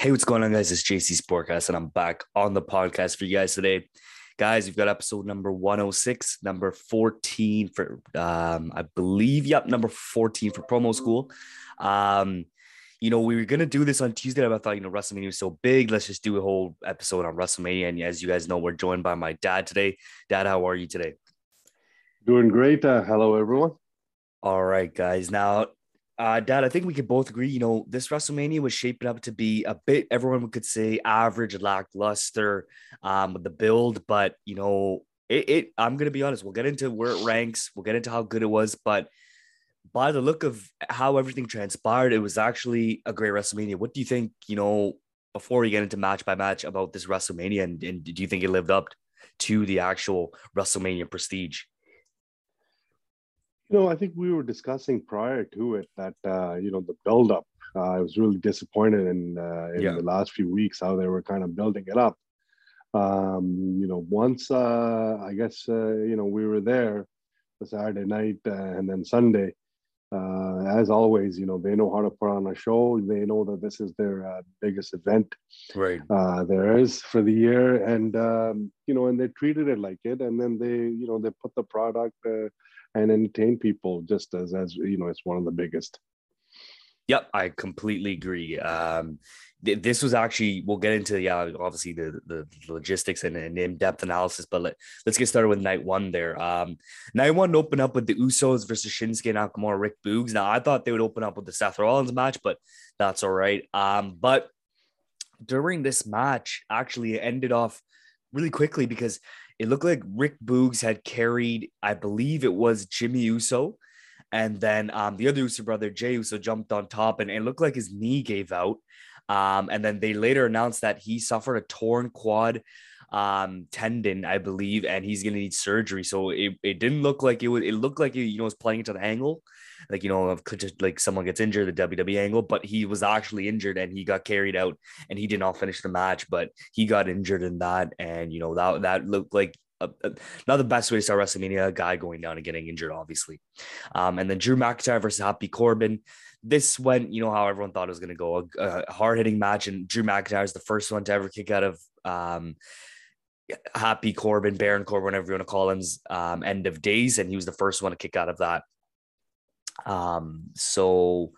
Hey, what's going on, guys? It's JC Sportcast, and I'm back on the podcast for you guys today. Guys, we've got episode number 106, number 14 for, um, I believe, yep, number 14 for promo school. Um, you know, we were going to do this on Tuesday, but I thought, you know, WrestleMania was so big. Let's just do a whole episode on WrestleMania. And as you guys know, we're joined by my dad today. Dad, how are you today? Doing great. Uh, hello, everyone. All right, guys. Now, uh, Dad, I think we could both agree. You know, this WrestleMania was shaping up to be a bit, everyone could say, average, lackluster um, with the build. But you know, it, it. I'm gonna be honest. We'll get into where it ranks. We'll get into how good it was. But by the look of how everything transpired, it was actually a great WrestleMania. What do you think? You know, before we get into match by match about this WrestleMania, and, and do you think it lived up to the actual WrestleMania prestige? You know, I think we were discussing prior to it that uh, you know the buildup. Uh, I was really disappointed in uh, in yeah. the last few weeks how they were kind of building it up. Um, you know, once uh, I guess uh, you know we were there the Saturday night uh, and then Sunday. Uh, as always, you know they know how to put on a show. They know that this is their uh, biggest event, right? Uh, there is for the year, and um, you know, and they treated it like it. And then they, you know, they put the product uh, and entertain people just as as you know it's one of the biggest Yep, I completely agree. Um, th- this was actually we'll get into yeah, obviously the the logistics and, and in depth analysis, but let, us get started with night one. There, um, night one opened up with the Usos versus Shinsuke Nakamura, Rick Boogs. Now I thought they would open up with the Seth Rollins match, but that's all right. Um, but during this match, actually, it ended off really quickly because it looked like Rick Boogs had carried, I believe it was Jimmy Uso. And then um, the other Uso brother, Jey Uso, jumped on top and it looked like his knee gave out. Um, and then they later announced that he suffered a torn quad um, tendon, I believe, and he's going to need surgery. So it, it didn't look like it would, it looked like, it, you know, was playing into the angle like you know like someone gets injured the WWE angle, but he was actually injured and he got carried out and he did not finish the match, but he got injured in that, and you know that that looked like not the best way to start WrestleMania, a guy going down and getting injured, obviously. Um, and then Drew McIntyre versus Happy Corbin. This went, you know, how everyone thought it was going to go a, a hard hitting match. And Drew McIntyre is the first one to ever kick out of um, Happy Corbin, Baron Corbin, whatever you want to call him's um, end of days. And he was the first one to kick out of that. Um, so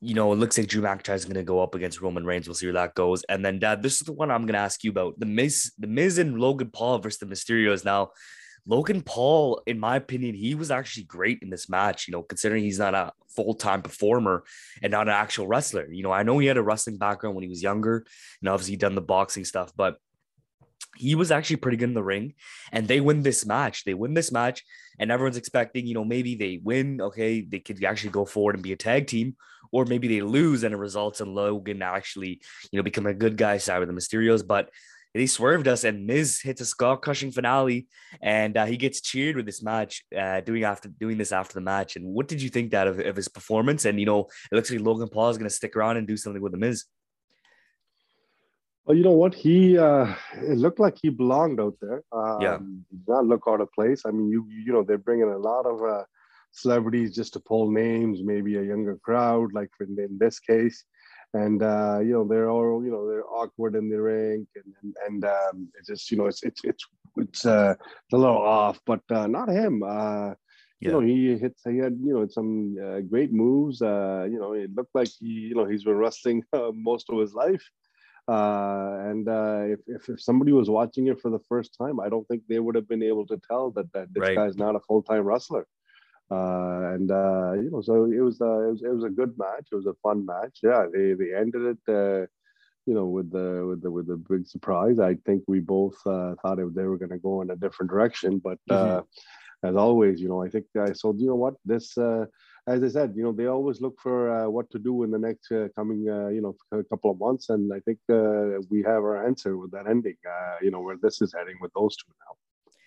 you know, it looks like Drew McIntyre is going to go up against Roman Reigns. We'll see where that goes. And then, Dad, this is the one I'm going to ask you about: the Miz, the Miz and Logan Paul versus the Mysterios. Now, Logan Paul, in my opinion, he was actually great in this match. You know, considering he's not a full time performer and not an actual wrestler. You know, I know he had a wrestling background when he was younger, and obviously done the boxing stuff, but he was actually pretty good in the ring and they win this match. They win this match and everyone's expecting you know maybe they win okay they could actually go forward and be a tag team or maybe they lose and it results in logan actually you know become a good guy side with the mysterios. But they swerved us and Miz hits a skull crushing finale and uh, he gets cheered with this match uh, doing after doing this after the match. And what did you think that of, of his performance? And you know it looks like Logan Paul is going to stick around and do something with the Miz well, you know what? He uh, it looked like he belonged out there. Um, yeah, did not look out of place. I mean, you you know they're bringing a lot of uh, celebrities just to pull names, maybe a younger crowd, like in, in this case, and uh, you know they're all you know they're awkward in the ring, and and, and um, it's just you know it's it's it's it's, uh, it's a little off, but uh, not him. Uh, you know, he hits. He had you know some uh, great moves. Uh, you know, it looked like he you know he's been wrestling uh, most of his life. Uh, and uh, if, if, if somebody was watching it for the first time, I don't think they would have been able to tell that, that this right. guy's not a full time wrestler. Uh, and uh, you know, so it was, uh, it was it was a good match. It was a fun match. Yeah, they they ended it. Uh, you know, with the with the with the big surprise. I think we both uh, thought it, they were going to go in a different direction, but mm-hmm. uh, as always, you know, I think I so you know what this uh, as I said, you know, they always look for uh, what to do in the next uh, coming, uh, you know, couple of months, and I think uh, we have our answer with that ending. Uh, you know, where this is heading with those two now.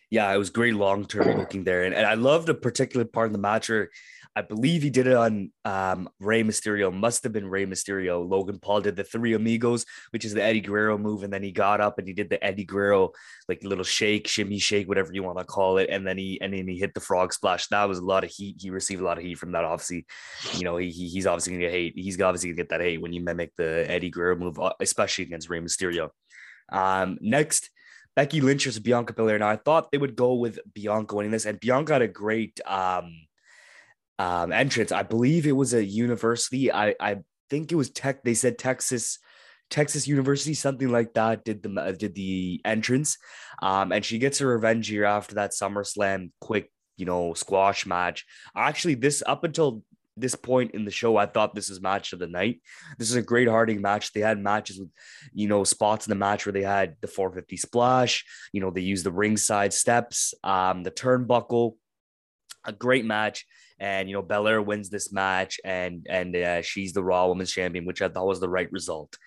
Yeah, it was great long term booking there. And, and I loved a particular part of the match where I believe he did it on um, Rey Mysterio. Must have been Rey Mysterio. Logan Paul did the three amigos, which is the Eddie Guerrero move, and then he got up and he did the Eddie Guerrero like little shake, shimmy shake, whatever you want to call it, and then he and then he hit the frog splash. That was a lot of heat. He received a lot of heat from that. Obviously, you know he, he's obviously gonna get hate. He's obviously gonna get that hate when you mimic the Eddie Guerrero move, uh, especially against Rey Mysterio. Um, next. Becky Lynch versus Bianca Belair. Now I thought they would go with Bianca winning this, and Bianca had a great um, um, entrance. I believe it was a university. I I think it was Tech. They said Texas. Texas University, something like that, did the uh, did the entrance, um, and she gets her revenge here after that SummerSlam quick, you know, squash match. Actually, this up until this point in the show, I thought this was match of the night. This is a great Harding match. They had matches with, you know, spots in the match where they had the 450 splash. You know, they used the ringside steps, um, the turnbuckle. A great match and you know Belair wins this match, and and uh, she's the Raw Women's Champion, which I thought was the right result.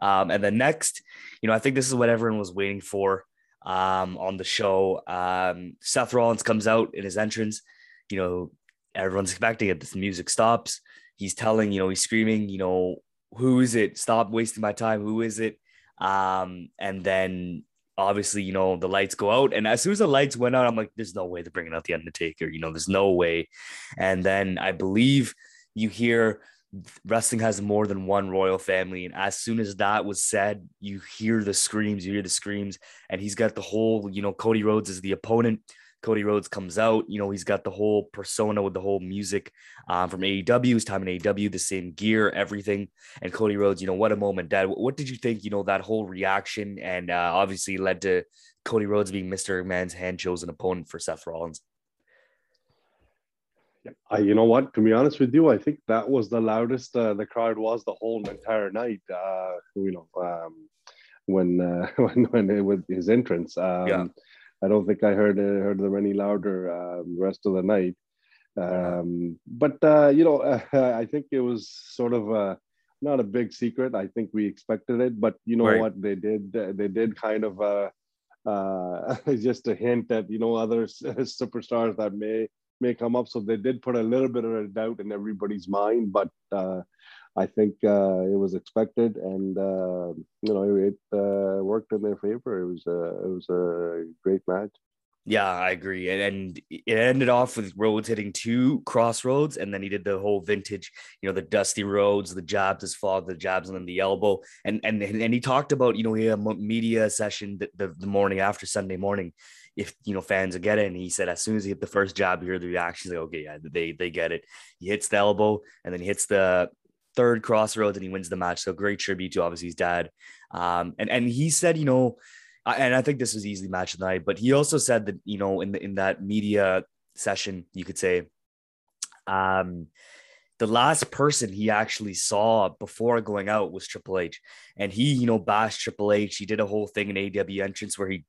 Um, and then next, you know, I think this is what everyone was waiting for um, on the show. Um, Seth Rollins comes out in his entrance. You know, everyone's expecting it. The music stops. He's telling, you know, he's screaming, you know, who is it? Stop wasting my time. Who is it? Um, and then obviously, you know, the lights go out. And as soon as the lights went out, I'm like, there's no way they're bringing out the Undertaker. You know, there's no way. And then I believe you hear wrestling has more than one royal family. And as soon as that was said, you hear the screams, you hear the screams, and he's got the whole, you know, Cody Rhodes is the opponent. Cody Rhodes comes out. You know, he's got the whole persona with the whole music um, from AEW. His time in AEW, the same gear, everything. And Cody Rhodes, you know, what a moment, Dad. What did you think? You know, that whole reaction and uh, obviously led to Cody Rhodes being Mr. Man's hand chosen opponent for Seth Rollins. I, you know what? To be honest with you, I think that was the loudest uh, the crowd was the whole entire night. Uh, you know, um, when uh, when when it, with his entrance. Um, yeah. I don't think I heard uh, heard them any louder uh, the rest of the night. Um, but uh, you know, uh, I think it was sort of uh, not a big secret. I think we expected it, but you know right. what they did? They did kind of uh, just a hint that you know other superstars that may may come up. So they did put a little bit of a doubt in everybody's mind, but I think uh, it was expected, and uh, you know it uh, worked in their favor. It was a it was a great match. Yeah, I agree, and, and it ended off with Rhodes hitting two crossroads, and then he did the whole vintage, you know, the Dusty Rhodes, the jabs his father, the jabs, and then the elbow, and and and he talked about you know he had a media session the, the, the morning after Sunday morning, if you know fans get it. And he said as soon as he hit the first jab, you hear the reaction. He's like, okay, yeah, they they get it. He hits the elbow and then he hits the third crossroads and he wins the match. So great tribute to obviously his dad. Um, and and he said, you know, and I think this was easily match of the night, but he also said that you know in the in that media session, you could say, um, the last person he actually saw before going out was Triple H, and he you know bashed Triple H. He did a whole thing in AEW entrance where he,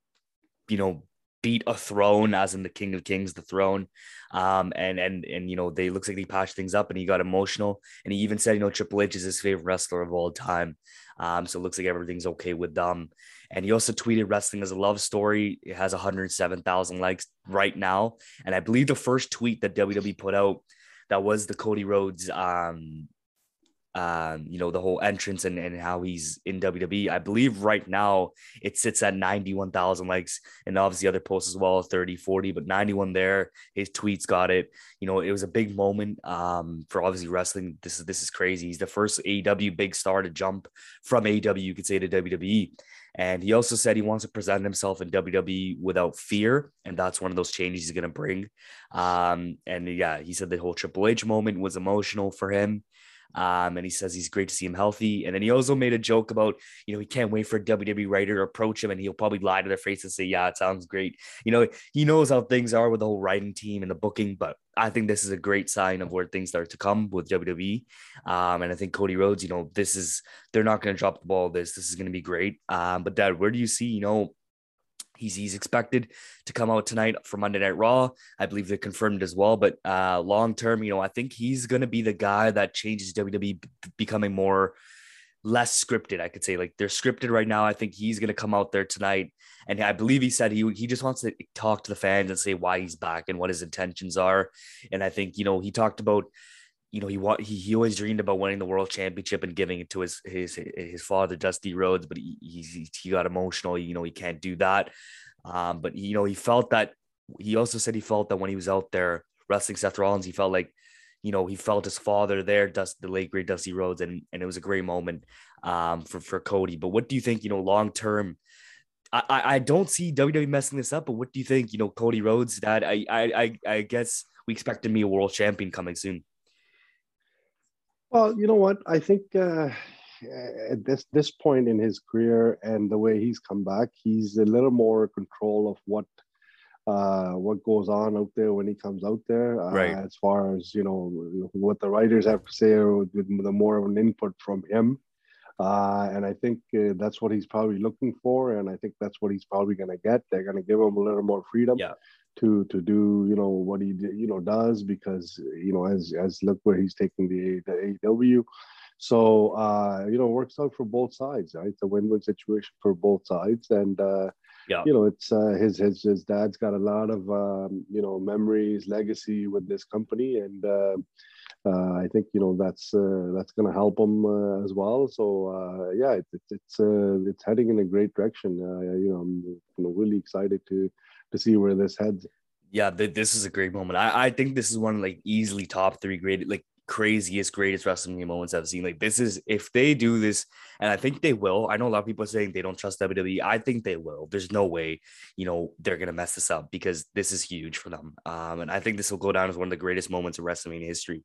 you know, beat a throne, as in the King of Kings, the throne. Um, and and and you know, they looks like he patched things up and he got emotional. And he even said, you know, Triple H is his favorite wrestler of all time. Um, so it looks like everything's okay with them. And he also tweeted wrestling as a love story. It has 107,000 likes right now. And I believe the first tweet that WWE put out that was the Cody Rhodes um um, you know, the whole entrance and, and how he's in WWE. I believe right now it sits at 91,000 likes and obviously other posts as well, 30, 40, but 91 there. His tweets got it. You know, it was a big moment um, for obviously wrestling. This is this is crazy. He's the first AEW big star to jump from AEW, you could say, to WWE. And he also said he wants to present himself in WWE without fear. And that's one of those changes he's going to bring. Um, and yeah, he said the whole Triple H moment was emotional for him. Um, and he says he's great to see him healthy. And then he also made a joke about, you know, he can't wait for a WWE writer to approach him and he'll probably lie to their face and say, Yeah, it sounds great. You know, he knows how things are with the whole writing team and the booking, but I think this is a great sign of where things start to come with WWE. Um, and I think Cody Rhodes, you know, this is they're not going to drop the ball. This this is going to be great. Um, but Dad, where do you see, you know, He's, he's expected to come out tonight for Monday Night Raw. I believe they're confirmed as well. But uh, long term, you know, I think he's going to be the guy that changes WWE becoming more less scripted. I could say like they're scripted right now. I think he's gonna come out there tonight, and I believe he said he he just wants to talk to the fans and say why he's back and what his intentions are. And I think you know he talked about you know, he he, he always dreamed about winning the world championship and giving it to his his his father Dusty Rhodes, but he he, he got emotional. You know, he can't do that. Um, but you know, he felt that he also said he felt that when he was out there wrestling Seth Rollins, he felt like, you know, he felt his father there, Dust the late great Dusty Rhodes, and and it was a great moment um for for Cody. But what do you think? You know, long term. I, I don't see WWE messing this up, but what do you think? You know, Cody Rhodes, that I I I guess we expect to be a world champion coming soon. Well, you know what? I think uh, at this this point in his career and the way he's come back, he's a little more control of what uh, what goes on out there when he comes out there. Uh, right. As far as you know, what the writers have to say, or the more of an input from him. Uh, and I think uh, that's what he's probably looking for, and I think that's what he's probably going to get. They're going to give him a little more freedom. Yeah to to do you know what he you know does because you know as as look where he's taking the the AEW. So uh, you know works out for both sides, right? It's a win-win situation for both sides, and uh, yeah. you know it's uh, his his his dad's got a lot of um, you know memories, legacy with this company, and uh, uh, I think you know that's uh, that's going to help them uh, as well. So uh, yeah, it, it, it's uh, it's heading in a great direction. Uh, you know, I'm you know, really excited to to see where this heads. Yeah, th- this is a great moment. I, I think this is one like easily top three great, like craziest, greatest wrestling moments I've seen. Like this is if they do this, and I think they will. I know a lot of people are saying they don't trust WWE. I think they will. There's no way, you know, they're gonna mess this up because this is huge for them. Um, and I think this will go down as one of the greatest moments in wrestling history.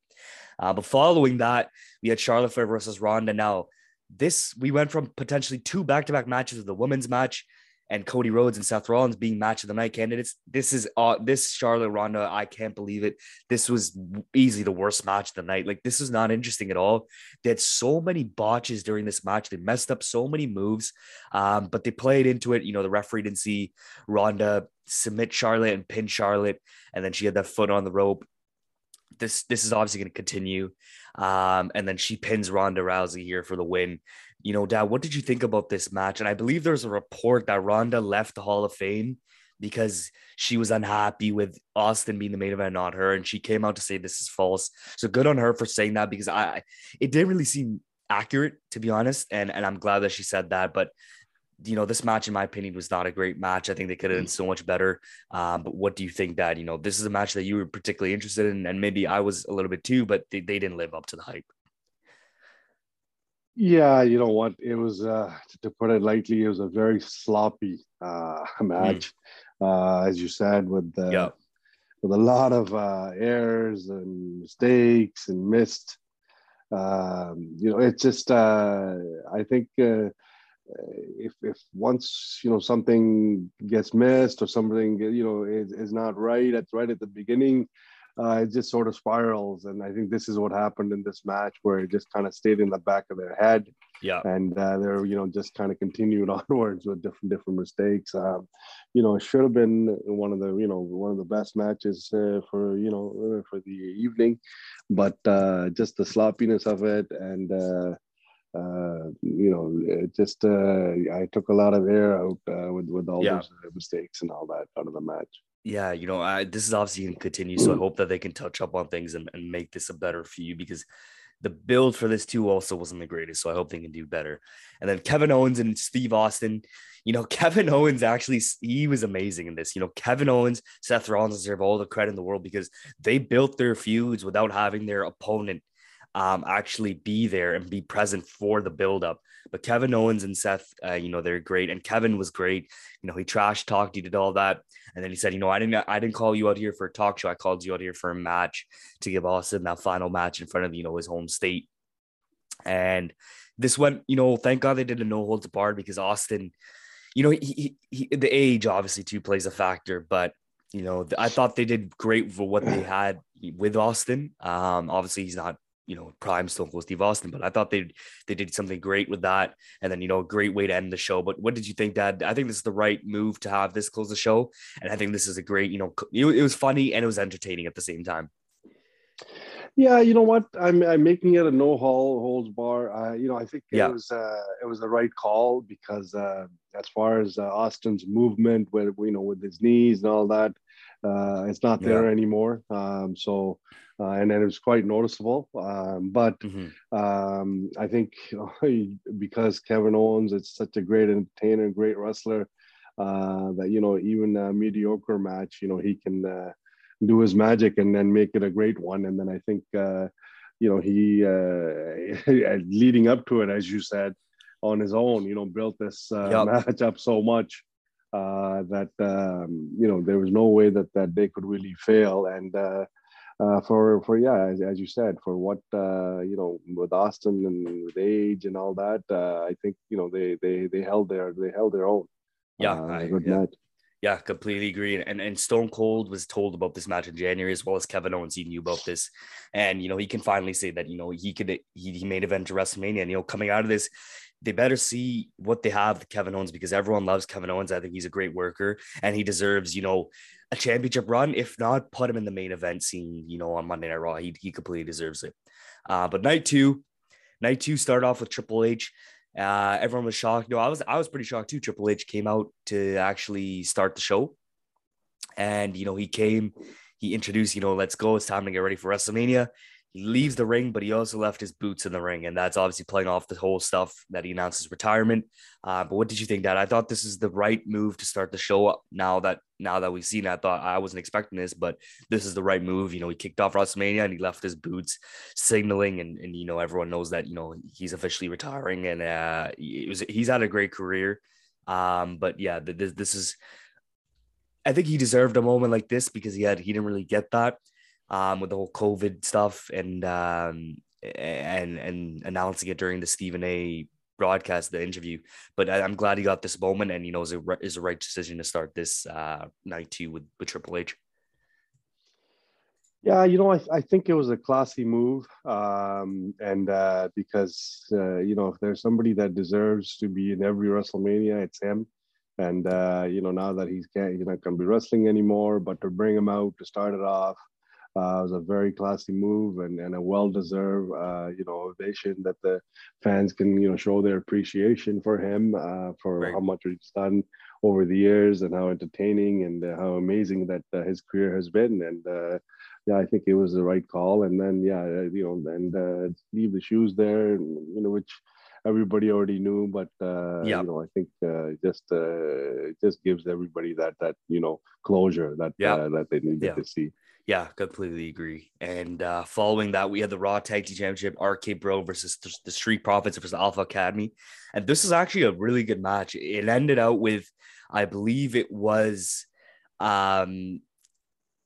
Uh, but following that, we had Charlotte Flair versus Ronda. Now, this we went from potentially two back-to-back matches of the women's match and Cody Rhodes and Seth Rollins being match of the night candidates. This is uh this Charlotte Ronda, I can't believe it. This was easily the worst match of the night. Like this is not interesting at all. They had so many botches during this match. They messed up so many moves, um, but they played into it. You know, the referee didn't see Ronda submit Charlotte and pin Charlotte, and then she had that foot on the rope. This this is obviously going to continue, um, and then she pins Ronda Rousey here for the win you know, Dad, what did you think about this match? And I believe there's a report that Ronda left the Hall of Fame because she was unhappy with Austin being the main event, not her. And she came out to say this is false. So good on her for saying that because I it didn't really seem accurate, to be honest. And and I'm glad that she said that. But you know, this match, in my opinion, was not a great match. I think they could have done so much better. Um, but what do you think, Dad? You know, this is a match that you were particularly interested in, and maybe I was a little bit too, but they, they didn't live up to the hype. Yeah, you know what? It was, uh, to put it lightly, it was a very sloppy uh, match, mm. uh, as you said, with uh, yeah. with a lot of uh, errors and mistakes and missed. Um, you know, it's just uh, I think uh, if if once you know something gets missed or something you know is, is not right, it's right at the beginning uh, it just sort of spirals. And I think this is what happened in this match, where it just kind of stayed in the back of their head. Yeah. And uh, they're, you know, just kind of continued onwards with different different mistakes. Um, you know, it should have been one of the, you know, one of the best matches uh, for, you know, uh, for the evening, but uh, just the sloppiness of it and. Uh, uh, you know, it just uh, I took a lot of air out uh, with with all yeah. those mistakes and all that out of the match yeah, you know, I, this is obviously going to continue. So I mm. hope that they can touch up on things and, and make this a better feud because the build for this too also wasn't the greatest. So I hope they can do better. And then Kevin Owens and Steve Austin, you know, Kevin Owens actually, he was amazing in this. You know, Kevin Owens, Seth Rollins deserve all the credit in the world because they built their feuds without having their opponent um, actually be there and be present for the buildup. But Kevin Owens and Seth, uh, you know, they're great, and Kevin was great. You know, he trash talked, he did all that, and then he said, you know, I didn't, I didn't call you out here for a talk show. I called you out here for a match to give Austin that final match in front of you know his home state. And this went, you know, thank God they did a no holds barred because Austin, you know, he, he, he the age obviously too plays a factor, but you know, I thought they did great for what they had with Austin. Um, obviously he's not you know, prime Stone Cold Steve Austin, but I thought they they did something great with that, and then you know, a great way to end the show. But what did you think, Dad? I think this is the right move to have this close the show, and I think this is a great, you know, it, was funny and it was entertaining at the same time. Yeah, you know what? I'm, I'm making it a no hall holds bar. Uh, you know, I think it Yeah. was uh, it was the right call because uh, as far as uh, Austin's movement, with you know with his knees and all that, uh, it's not there anymore. Um, so, uh, and then it was quite noticeable. Um, but Mhm. um, I think because Kevin Owens is such a great entertainer, great wrestler, uh, that you know even a mediocre match, you know he can uh, do his magic and then make it a great one. And then I think uh, you know he uh, leading up to it, as you said, on his own, you know, built this uh, Yup. match up so much uh, that um, you know there was no way that that they could really fail. And uh, for for yeah, as, as you said, for what uh, you know with Austin and with age and all that, uh, I think you know they they they held their they held their own. Yeah, uh, I- good yeah. match. Yeah, completely agree. And and Stone Cold was told about this match in January as well as Kevin Owens. He knew about this, and you know he can finally say that you know he could he, he made event to WrestleMania. And you know coming out of this, they better see what they have Kevin Owens because everyone loves Kevin Owens. I think he's a great worker and he deserves you know a championship run. If not, put him in the main event scene. You know on Monday Night Raw. He he completely deserves it. Uh, but night two, night two started off with Triple H. Uh, everyone was shocked. No, I was I was pretty shocked too. Triple H came out to actually start the show, and you know he came, he introduced, you know, let's go. It's time to get ready for WrestleMania. Leaves the ring, but he also left his boots in the ring, and that's obviously playing off the whole stuff that he announced his retirement. Uh, but what did you think, Dad? I thought this is the right move to start the show up. Now that now that we've seen, I thought I wasn't expecting this, but this is the right move. You know, he kicked off WrestleMania and he left his boots, signaling, and and you know everyone knows that you know he's officially retiring, and uh, was he's had a great career. Um, but yeah, this this is. I think he deserved a moment like this because he had he didn't really get that um, with the whole COVID stuff and um, and and announcing it during the Stephen A. broadcast, the interview. But I, I'm glad he got this moment, and you know, is a is a right decision to start this uh, night two with with Triple H. Yeah, you know, I, I think it was a classy move, um, and uh, because uh, you know, if there's somebody that deserves to be in every WrestleMania, it's him. And uh, you know, now that he's can't, he's not going to be wrestling anymore, but to bring him out to start it off uh, was a very classy move and, and a well-deserved, uh, you know, ovation that the fans can you know show their appreciation for him uh, for Right. how much he's done over the years and how entertaining and uh, how amazing that uh, his career has been. And uh, yeah, I think it was the right call. And then yeah, you know, and uh, leave the shoes there, you know, which everybody already knew, but uh, Yeah. you know, I think uh, just uh, it just gives everybody that that you know closure that uh, that they needed Yeah. to see. Yeah, completely agree. And uh, following that, we had the Raw Tag Team Championship, RK Bro versus the, Street Profits versus Alpha Academy. And this is actually a really good match. It ended out with, I believe it was um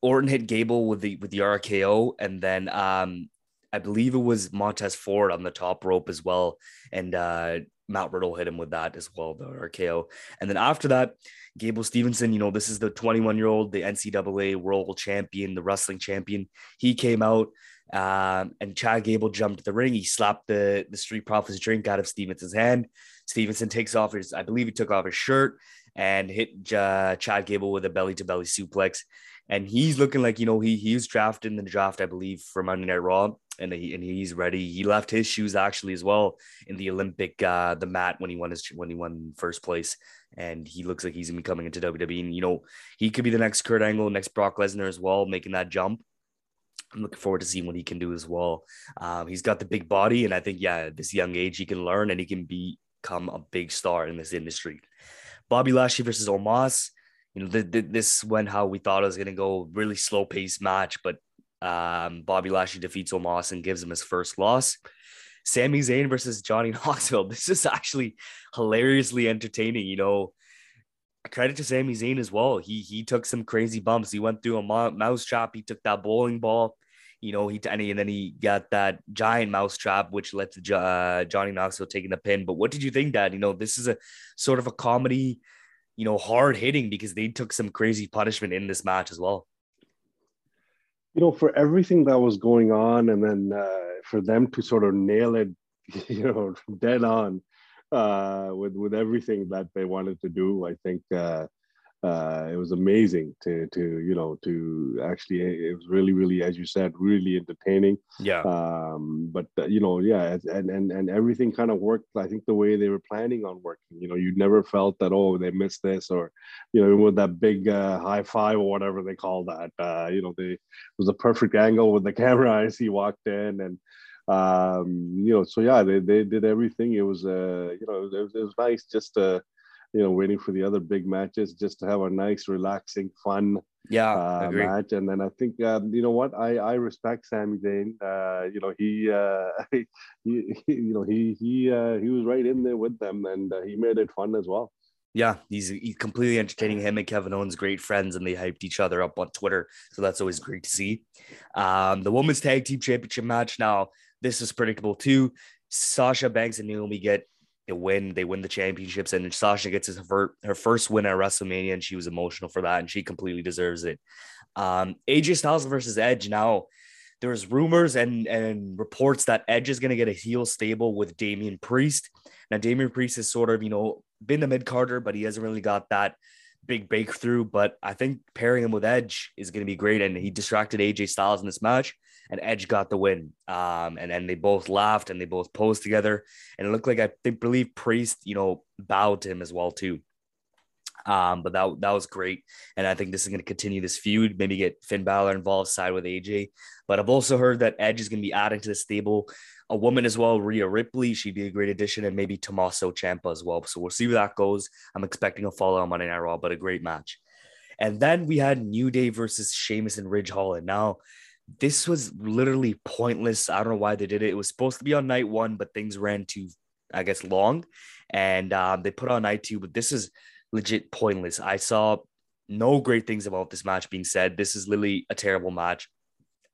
Orton hit Gable with the with the RKO, and then um I believe it was Montez Ford on the top rope as well. And uh Matt Riddle hit him with that as well, the RKO. And then after that, Gable Stevenson, you know, this is the 21 year old, the NCAA world champion, the wrestling champion. He came out um, and Chad Gable jumped the ring. He slapped the, the Street Profits drink out of Stevenson's hand. Stevenson takes off his, I believe he took off his shirt and hit uh, Chad Gable with a belly to belly suplex. And he's looking like, you know, he, he was drafted in the draft, I believe, for Monday Night Raw. And, he, and he's ready. He left his shoes actually as well in the Olympic, uh, the mat when he won his, when he won first place and he looks like he's gonna be coming into WWE. And you know, he could be the next Kurt Angle, next Brock Lesnar as well, making that jump. I'm looking forward to seeing what he can do as well. Um, he's got the big body, and I think yeah, at this young age he can learn and he can become a big star in this industry. Bobby Lashley versus Omos. You know, th- th- this went how we thought it was gonna go. Really slow paced match, but um, Bobby Lashley defeats Omos and gives him his first loss. Sami Zayn versus Johnny Knoxville. This is actually hilariously entertaining. You know, credit to Sami Zayn as well. He he took some crazy bumps. He went through a mouse trap. He took that bowling ball. You know, he and, then he got that giant mouse trap, which led to uh, Johnny Knoxville taking the pin. But what did you think, Dad? You know, this is a sort of a comedy, you know, hard hitting because they took some crazy punishment in this match as well. You know, for everything that was going on, and then uh, for them to sort of nail it, you know, dead on uh, with with everything that they wanted to do, I think uh, uh, it was amazing to to you know to actually it was really really as you said really entertaining. Yeah. Um but uh, you know yeah and and and everything kind of worked i think the way they were planning on working. You know you never felt that oh they missed this or you know with that big uh, high five or whatever they call that uh you know they it was a perfect angle with the camera as he walked in and um you know so yeah they, they did everything. It was uh you know it was, it was nice just to you know, waiting for the other big matches just to have a nice, relaxing, fun yeah uh, match. And then I think, um, you know what, I I respect Sami Zayn. Uh, you know, he, uh, he, he, you know, he he uh, he was right in there with them, and uh, he made it fun as well. Yeah, he's he's completely entertaining. Him and Kevin Owens, great friends, and they hyped each other up on Twitter, so that's always great to see. Um, the women's tag team championship match. Now, this is predictable too. Sasha Banks and Naomi get they win, they win the championships, and Sasha gets her, her first win at WrestleMania, and she was emotional for that, and she completely deserves it. Um, AJ Styles versus Edge. Now, there's rumors and and reports that Edge is going to get a heel stable with Damian Priest. Now, Damian Priest has sort of you know been the mid carder, but he hasn't really got that big breakthrough. But I think pairing him with Edge is going to be great, and he distracted AJ Styles in this match and Edge got the win. Um, and then they both laughed and they both posed together, and it looked like I think believe Priest, you know, bowed to him as well too. Um, but that that was great, and I think this is going to continue this feud. Maybe get Finn Balor involved side with AJ. But I've also heard that Edge is going to be adding to the stable a woman as well, Rhea Ripley. She'd be a great addition, and maybe Tommaso Ciampa as well. So we'll see where that goes. I'm expecting a follow on Monday Night Raw, but a great match. And then we had New Day versus Sheamus and Ridge Holland. Now, this was literally pointless. I don't know why they did it. It was supposed to be on night one, but things ran too, I guess, long, and um, they put on night two. But this is legit pointless. I saw no great things about this match being said. This is literally a terrible match.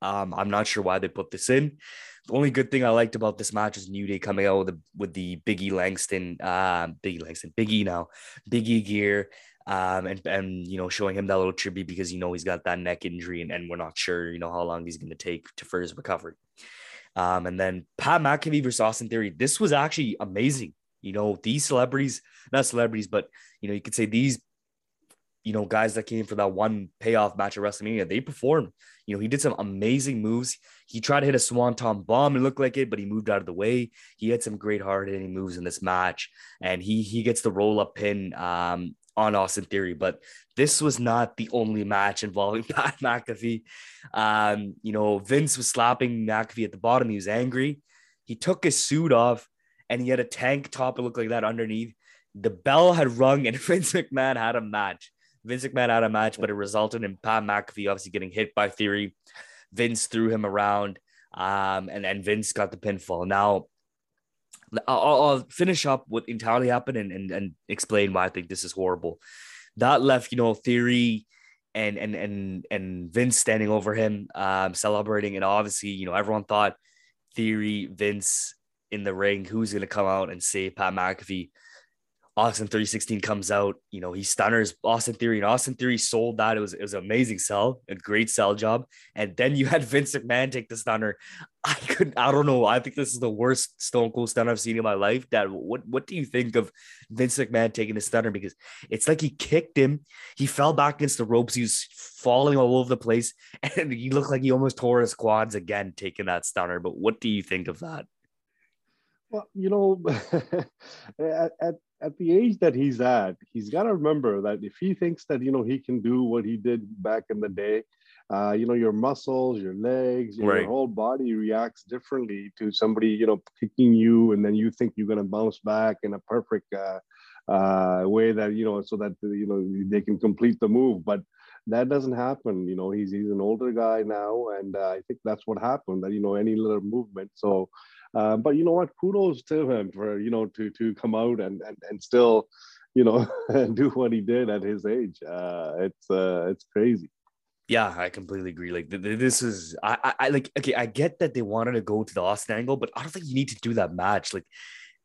Um, I'm not sure why they put this in. The only good thing I liked about this match is New Day coming out with the with the Biggie Langston, uh, Biggie Langston, Biggie now, Biggie gear, um, and and you know showing him that little tribute because you know he's got that neck injury and, and we're not sure you know how long he's going to take to for his recovery. Um, and then Pat McAfee versus Austin Theory. This was actually amazing. You know these celebrities, not celebrities, but you know you could say these, you know guys that came for that one payoff match at WrestleMania. They performed. You know he did some amazing moves. He tried to hit a swanton bomb and looked like it, but he moved out of the way. He had some great hard hitting moves in this match, and he he gets the roll up pin. Um, on Austin Theory, but this was not the only match involving Pat McAfee. Um, you know, Vince was slapping McAfee at the bottom. He was angry. He took his suit off and he had a tank top. It looked like that underneath. The bell had rung and Vince McMahon had a match. Vince McMahon had a match, but it resulted in Pat McAfee obviously getting hit by Theory. Vince threw him around, um, and, and Vince got the pinfall. Now, I'll, I'll finish up what entirely happened and, and, and explain why I think this is horrible. That left, you know, Theory and and and and Vince standing over him, um, celebrating, and obviously, you know, everyone thought Theory, Vince in the ring, who's gonna come out and save Pat McAfee? Austin 316 comes out, you know, he stunners Austin Theory, and Austin Theory sold that. It was it was an amazing sell, a great sell job. And then you had Vince McMahon take the stunner. I could, I don't know. I think this is the worst Stone Cold stunner I've seen in my life. Dad, what what do you think of Vince McMahon taking the stunner? Because it's like he kicked him, he fell back against the ropes, he was falling all over the place, and he looked like he almost tore his quads again taking that stunner. But what do you think of that? Well, you know, at, at at the age that he's at, he's got to remember that if he thinks that you know he can do what he did back in the day, uh, you know your muscles, your legs, right. your whole body reacts differently to somebody you know kicking you, and then you think you're going to bounce back in a perfect uh, uh, way that you know so that you know they can complete the move, but that doesn't happen. You know, he's he's an older guy now, and uh, I think that's what happened. That you know, any little movement. So uh, but you know what? Kudos to him for you know to to come out and and, and still, you know, do what he did at his age. Uh, it's uh, it's crazy. Yeah, I completely agree. Like this is, I, I, I like. Okay, I get that they wanted to go to the Austin angle, but I don't think you need to do that match. Like,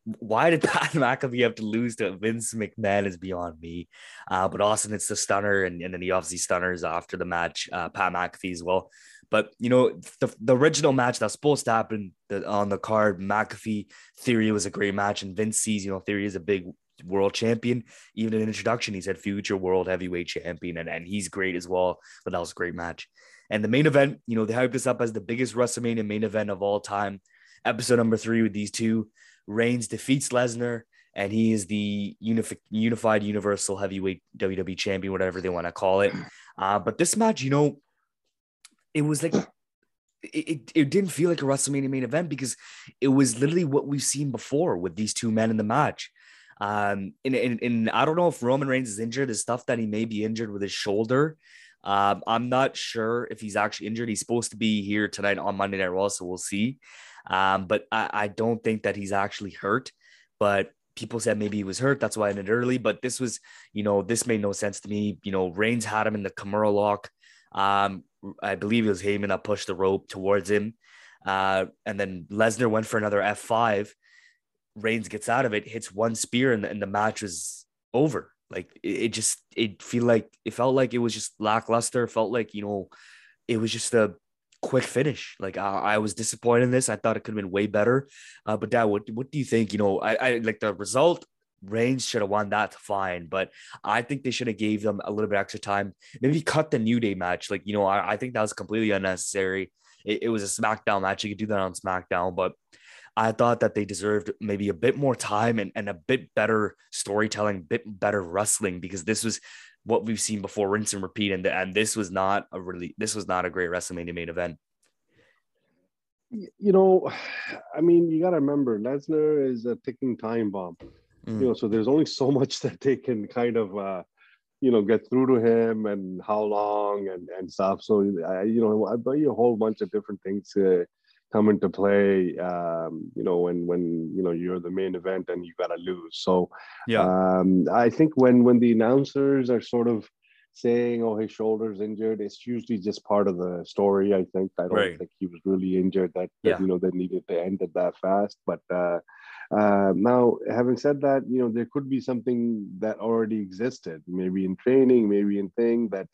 why did Pat McAfee have to lose to Vince McMahon is beyond me. Uh, but Austin, it's the stunner, and, and then he obviously stunners after the match. Uh, Pat McAfee as well. But you know, the, the original match that's supposed to happen on the card, McAfee Theory was a great match, and Vince sees, you know, Theory is a big world champion. Even in introduction, he said future world heavyweight champion, and, and he's great as well. But that was a great match. And the main event, you know, they hyped this up as the biggest WrestleMania main event of all time. Episode number three with these two. Reigns defeats Lesnar, and he is the unifi- unified universal heavyweight WWE champion, whatever they want to call it. Uh, but this match, you know, it was like it, it didn't feel like a WrestleMania main event because it was literally what we've seen before with these two men in the match. Um, and, and, and I don't know if Roman Reigns is injured. Is stuff that he may be injured with his shoulder. Um, I'm not sure if he's actually injured. He's supposed to be here tonight on Monday Night Raw, so we'll see. Um, but I, I don't think that he's actually hurt. But people said maybe he was hurt. That's why I ended early. But this was, you know, this made no sense to me. You know, Reigns had him in the Kimura lock. Um, I believe it was Heyman that pushed the rope towards him. Uh, and then Lesnar went for another F5. Reigns gets out of it, hits one spear, and, and the match was over. Like it, it just, it feel like it felt like it was just lackluster. Felt like you know, it was just a quick finish. Like I, I was disappointed in this. I thought it could have been way better. Uh, but Dad, what what do you think? You know, I, I like the result Reigns should have won that fine, but I think they should have gave them a little bit extra time. Maybe cut the New Day match. Like, you know, I, I think that was completely unnecessary. It, it, was a SmackDown match. You could do that on SmackDown, but I thought that they deserved maybe a bit more time and, and a bit better storytelling, bit better wrestling because this was what we've seen before, rinse and repeat. And, and this was not a really, this was not a great WrestleMania main event. You know, I mean, you got to remember Lesnar is a ticking time bomb mm. you know so there's only so much that they can kind of uh you know get through to him and how long and and stuff so i you know i bet you a whole bunch of different things uh, come into play um you know when when you know you're the main event and you got to lose so yeah um i think when when the announcers are sort of saying oh his shoulder's injured it's usually just part of the story i think i don't right. think he was really injured that, that yeah. you know they needed to end it that fast but uh uh, now, having said that, you know, there could be something that already existed, maybe in training, maybe in thing that,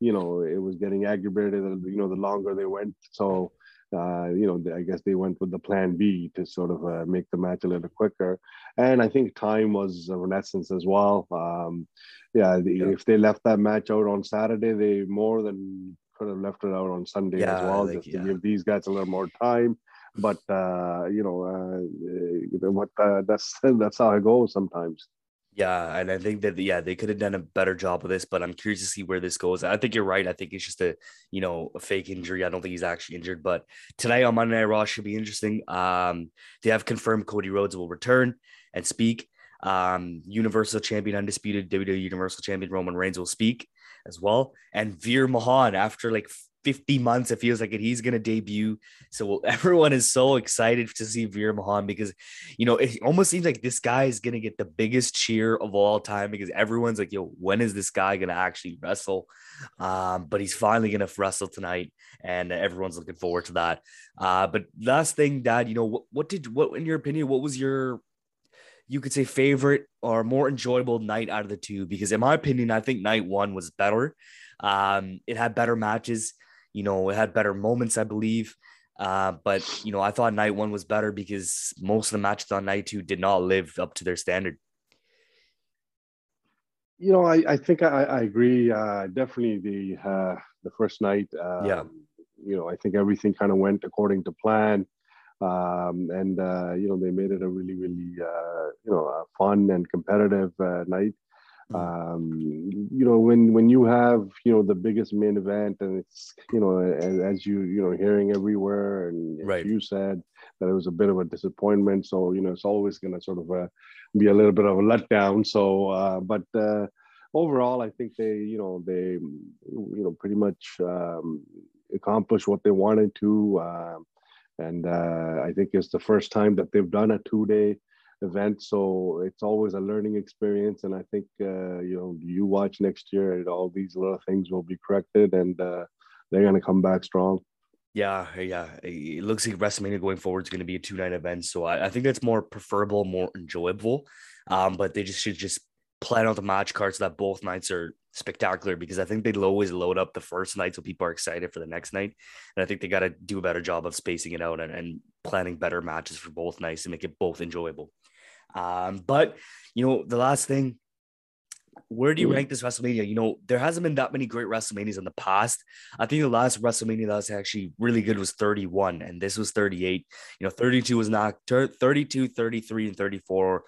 you know, it was getting aggravated, you know, the longer they went. So, uh, you know, I guess they went with the plan B to sort of uh, make the match a little quicker. And I think time was of an essence as well. Um, yeah, the, yeah, if they left that match out on Saturday, they more than could have left it out on Sunday yeah, as well, like, just to yeah. give these guys a little more time but uh, you know, uh, what uh, that's that's how it goes sometimes. Yeah, and I think that yeah, they could have done a better job of this, but I'm curious to see where this goes. I think you're right. I think it's just a you know a fake injury. I don't think he's actually injured, but tonight on Monday Night Raw should be interesting. Um, they have confirmed Cody Rhodes will return and speak. Um, Universal Champion, undisputed WWE Universal Champion Roman Reigns will speak as well, and Veer Mahaan after like 50 months, it feels like it, he's going to debut. So everyone is so excited to see Veer Mahaan because, you know, it almost seems like this guy is going to get the biggest cheer of all time because everyone's like, yo, when is this guy going to actually wrestle? Um, but he's finally going to wrestle tonight and everyone's looking forward to that. Uh, but last thing, Dad, you know, what, what did, what, in your opinion, what was your, you could say favorite or more enjoyable night out of the two? Because in my opinion, I think night one was better. Um, it had better matches. You know, it had better moments, I believe. Uh, but you know, I thought night one was better because most of the matches on night two did not live up to their standard. You know, I, I think I, I agree. Uh, definitely the uh, the first night. Um, yeah. You know, I think everything kind of went according to plan, um, and uh, you know they made it a really, really uh, you know fun and competitive uh, night. Mm. um, you know when when you have you know the biggest main event and it's you know as, as you you know hearing everywhere and right. you said that it was a bit of a disappointment so you know it's always going to sort of uh, be a little bit of a letdown so uh, but uh, overall i think they you know they you know pretty much um, accomplished what they wanted to uh, and uh, i think it's the first time that they've done a two day event. So it's always a learning experience. And I think, uh, you know, you watch next year and all these little things will be corrected and uh, they're going to come back strong. Yeah, yeah. It looks like WrestleMania going forward is going to be a two night event. So I, I, think that's more preferable, more enjoyable. Um, but they just should just plan out the match cards so that both nights are spectacular because I think they always load up the first night so people are excited for the next night. And I think they got to do a better job of spacing it out and, and planning better matches for both nights to make it both enjoyable. Um, but you know, the last thing, where do you rank this WrestleMania? You know, there hasn't been that many great WrestleManias in the past. I think the last WrestleMania that was actually really good was 31, and this was 38. You know, 32 was not 32, 33, and 34.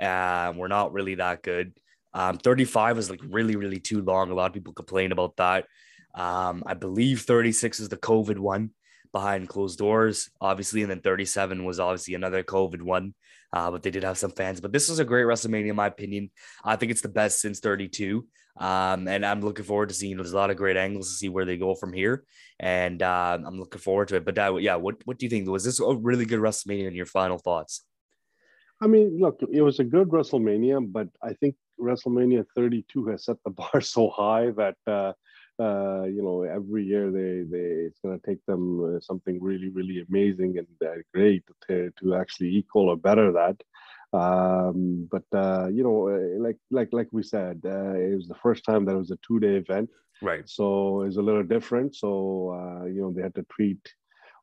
Um, we're not really that good. Um, 35 is like really, really too long. A lot of people complain about that. Um, I believe 36 is the COVID one behind closed doors, obviously, and then 37 was obviously another COVID one. Uh, but they did have some fans. But this was a great WrestleMania, in my opinion. I think it's the best since 32. Um, and I'm looking forward to seeing. There's a lot of great angles to see where they go from here, and uh, I'm looking forward to it. But uh, yeah, what what do you think? Was this a really good WrestleMania? In your final thoughts? I mean, look, it was a good WrestleMania, but I think WrestleMania 32 has set the bar so high that uh, you know every year they they it's going to take them uh, something really really amazing and uh, great to, to actually equal or better that. Um, but uh, you know, uh, like like like we said, it was the first time that it was a two day event, right? So it's a little different. So you know they had to treat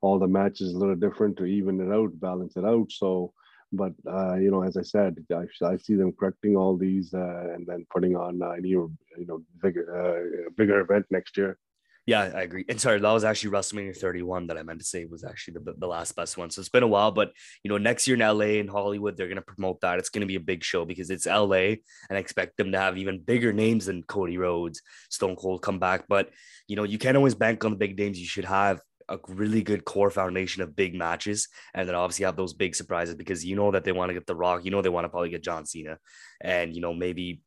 all the matches a little different to even it out, balance it out. So but uh, you know, as I said, I, I see them correcting all these uh, and then putting on a new, you know, bigger, uh, bigger event next year. Yeah, I agree. And sorry, that was actually WrestleMania 31 that I meant to say was actually the, the last best one. So it's been a while, but you know, next year in LA and Hollywood, they're going to promote that. It's going to be a big show because it's LA and I expect them to have even bigger names than Cody Rhodes, Stone Cold come back. But you know, you can't always bank on the big names. You should have a really good core foundation of big matches, and then obviously have those big surprises because you know that they want to get The Rock, you know they want to probably get John Cena, and you know maybe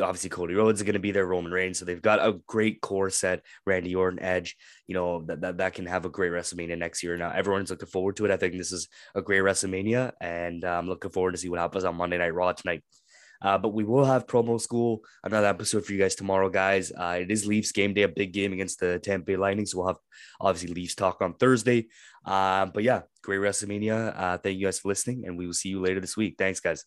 obviously Cody Rhodes is going to be there, Roman Reigns, so they've got a great core set. Randy Orton, Edge, you know that, that that can have a great WrestleMania next year. Now everyone's looking forward to it. I think this is a great WrestleMania, and uh, I'm looking forward to see what happens on Monday Night Raw tonight. Uh, but we will have promo school, another episode for you guys tomorrow, guys. Uh, it is Leafs game day, a big game against the Tampa Bay Lightning. So we'll have obviously Leafs talk on Thursday. Uh, but yeah, great WrestleMania. Uh, thank you guys for listening, and we will see you later this week. Thanks, guys.